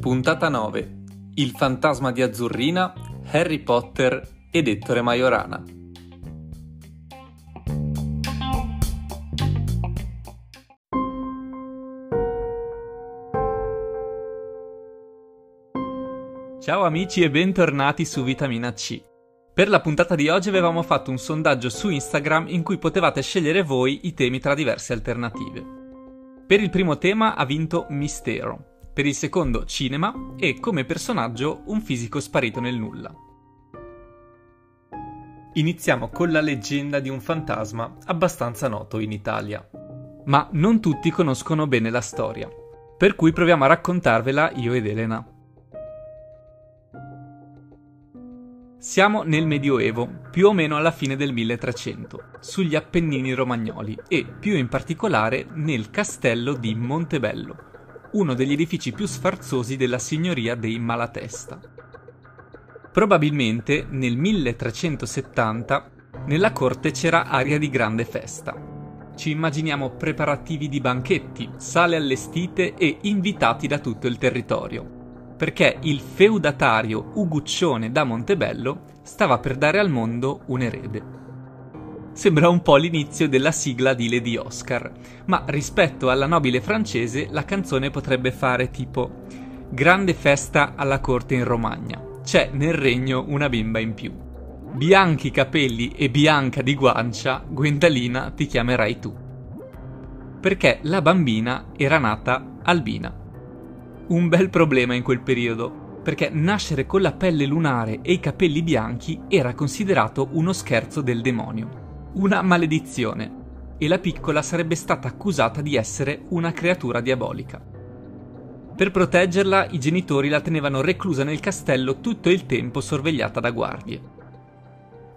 Puntata 9. Il fantasma di Azzurrina, Harry Potter ed Ettore Majorana. Ciao amici e bentornati su Vitamina C. Per la puntata di oggi avevamo fatto un sondaggio su Instagram in cui potevate scegliere voi i temi tra diverse alternative. Per il primo tema ha vinto Mistero, per il secondo cinema e come personaggio un fisico sparito nel nulla. Iniziamo con la leggenda di un fantasma abbastanza noto in Italia. Ma non tutti conoscono bene la storia, per cui proviamo a raccontarvela io ed Elena. Siamo nel Medioevo, più o meno alla fine del 1300, sugli Appennini romagnoli e, più in particolare, nel castello di Montebello, uno degli edifici più sfarzosi della signoria dei Malatesta. Probabilmente nel 1370 nella corte c'era aria di grande festa. Ci immaginiamo preparativi di banchetti, sale allestite e invitati da tutto il territorio perché il feudatario Uguccione da Montebello stava per dare al mondo un erede. Sembra un po' l'inizio della sigla di Lady Oscar, ma rispetto alla nobile francese la canzone potrebbe fare tipo Grande festa alla corte in Romagna, c'è nel regno una bimba in più. Bianchi capelli e bianca di guancia, Gwendalina ti chiamerai tu. Perché la bambina era nata albina un bel problema in quel periodo, perché nascere con la pelle lunare e i capelli bianchi era considerato uno scherzo del demonio, una maledizione, e la piccola sarebbe stata accusata di essere una creatura diabolica. Per proteggerla, i genitori la tenevano reclusa nel castello tutto il tempo sorvegliata da guardie.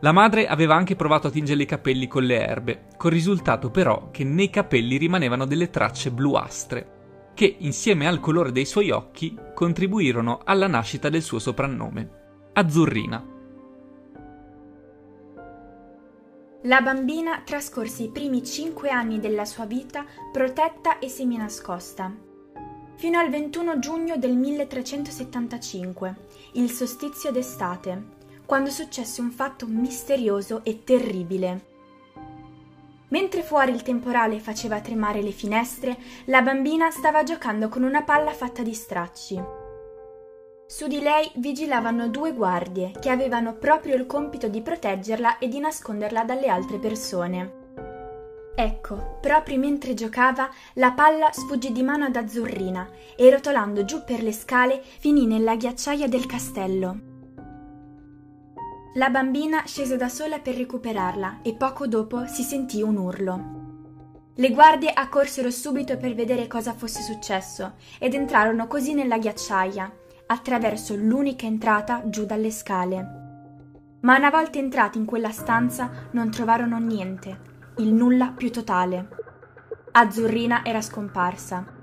La madre aveva anche provato a tingere i capelli con le erbe, col risultato però che nei capelli rimanevano delle tracce bluastre, che insieme al colore dei suoi occhi contribuirono alla nascita del suo soprannome, Azzurrina. La bambina trascorse i primi cinque anni della sua vita protetta e seminascosta. Fino al 21 giugno del 1375, il solstizio d'estate, quando successe un fatto misterioso e terribile. Mentre fuori il temporale faceva tremare le finestre, la bambina stava giocando con una palla fatta di stracci. Su di lei vigilavano due guardie che avevano proprio il compito di proteggerla e di nasconderla dalle altre persone. Ecco, proprio mentre giocava, la palla sfuggì di mano ad Azzurrina e rotolando giù per le scale finì nella ghiacciaia del castello. La bambina scese da sola per recuperarla e poco dopo si sentì un urlo. Le guardie accorsero subito per vedere cosa fosse successo ed entrarono così nella ghiacciaia, attraverso l'unica entrata giù dalle scale. Ma una volta entrati in quella stanza non trovarono niente, il nulla più totale. Azzurrina era scomparsa.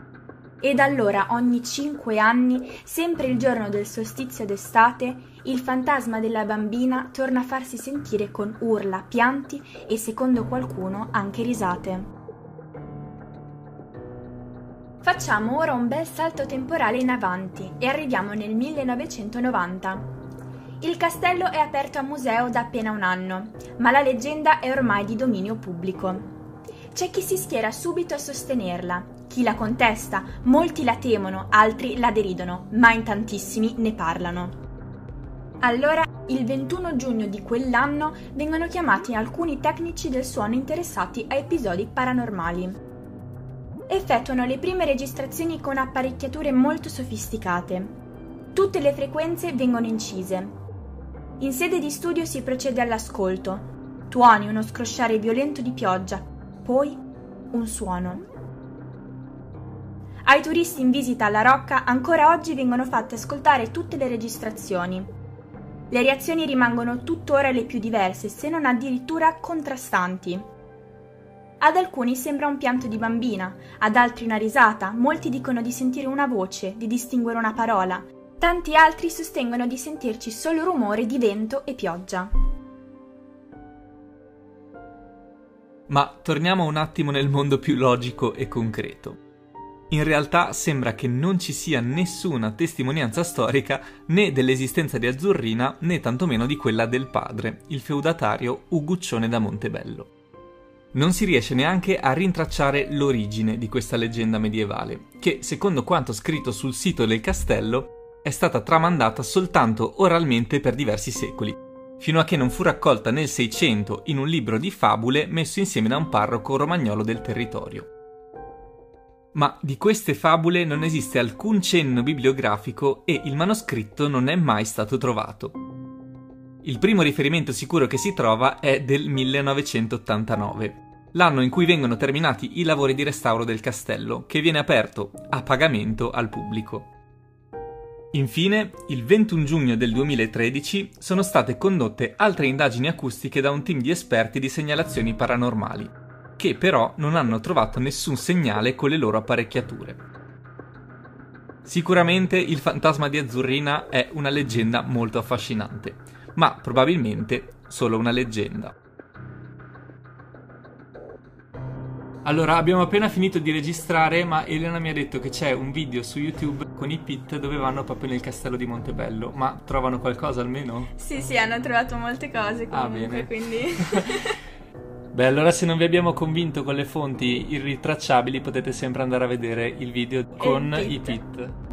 E da allora ogni cinque anni, sempre il giorno del solstizio d'estate, il fantasma della bambina torna a farsi sentire con urla, pianti e, secondo qualcuno, anche risate. Facciamo ora un bel salto temporale in avanti e arriviamo nel 1990. Il castello è aperto a museo da appena un anno, ma la leggenda è ormai di dominio pubblico. C'è chi si schiera subito a sostenerla, chi la contesta, molti la temono, altri la deridono, ma in tantissimi ne parlano. Allora, il 21 giugno di quell'anno vengono chiamati alcuni tecnici del suono interessati a episodi paranormali. Effettuano le prime registrazioni con apparecchiature molto sofisticate. Tutte le frequenze vengono incise. In sede di studio si procede all'ascolto. Tuoni, uno scrosciare violento di pioggia, poi un suono. Ai turisti in visita alla Rocca ancora oggi vengono fatte ascoltare tutte le registrazioni. Le reazioni rimangono tuttora le più diverse, se non addirittura contrastanti. Ad alcuni sembra un pianto di bambina, ad altri una risata, molti dicono di sentire una voce, di distinguere una parola, tanti altri sostengono di sentirci solo rumore di vento e pioggia. Ma torniamo un attimo nel mondo più logico e concreto. In realtà sembra che non ci sia nessuna testimonianza storica né dell'esistenza di Azzurrina né tantomeno di quella del padre, il feudatario Uguccione da Montebello. Non si riesce neanche a rintracciare l'origine di questa leggenda medievale, che, secondo quanto scritto sul sito del castello, è stata tramandata soltanto oralmente per diversi secoli, fino a che non fu raccolta nel Seicento in un libro di fabule messo insieme da un parroco romagnolo del territorio. Ma di queste fabule non esiste alcun cenno bibliografico e il manoscritto non è mai stato trovato. Il primo riferimento sicuro che si trova è del 1989, l'anno in cui vengono terminati i lavori di restauro del castello, che viene aperto a pagamento al pubblico. Infine, il 21 giugno del 2013 sono state condotte altre indagini acustiche da un team di esperti di segnalazioni paranormali, che però non hanno trovato nessun segnale con le loro apparecchiature. Sicuramente il fantasma di Azzurrina è una leggenda molto affascinante, ma probabilmente solo una leggenda. Allora, abbiamo appena finito di registrare, ma Elena mi ha detto che c'è un video su YouTube con i Pit dove vanno proprio nel castello di Montebello. Ma trovano qualcosa almeno? Sì, sì, hanno trovato molte cose ah, comunque, ah, quindi... Beh, allora se non vi abbiamo convinto con le fonti irritracciabili potete sempre andare a vedere il video con i pit.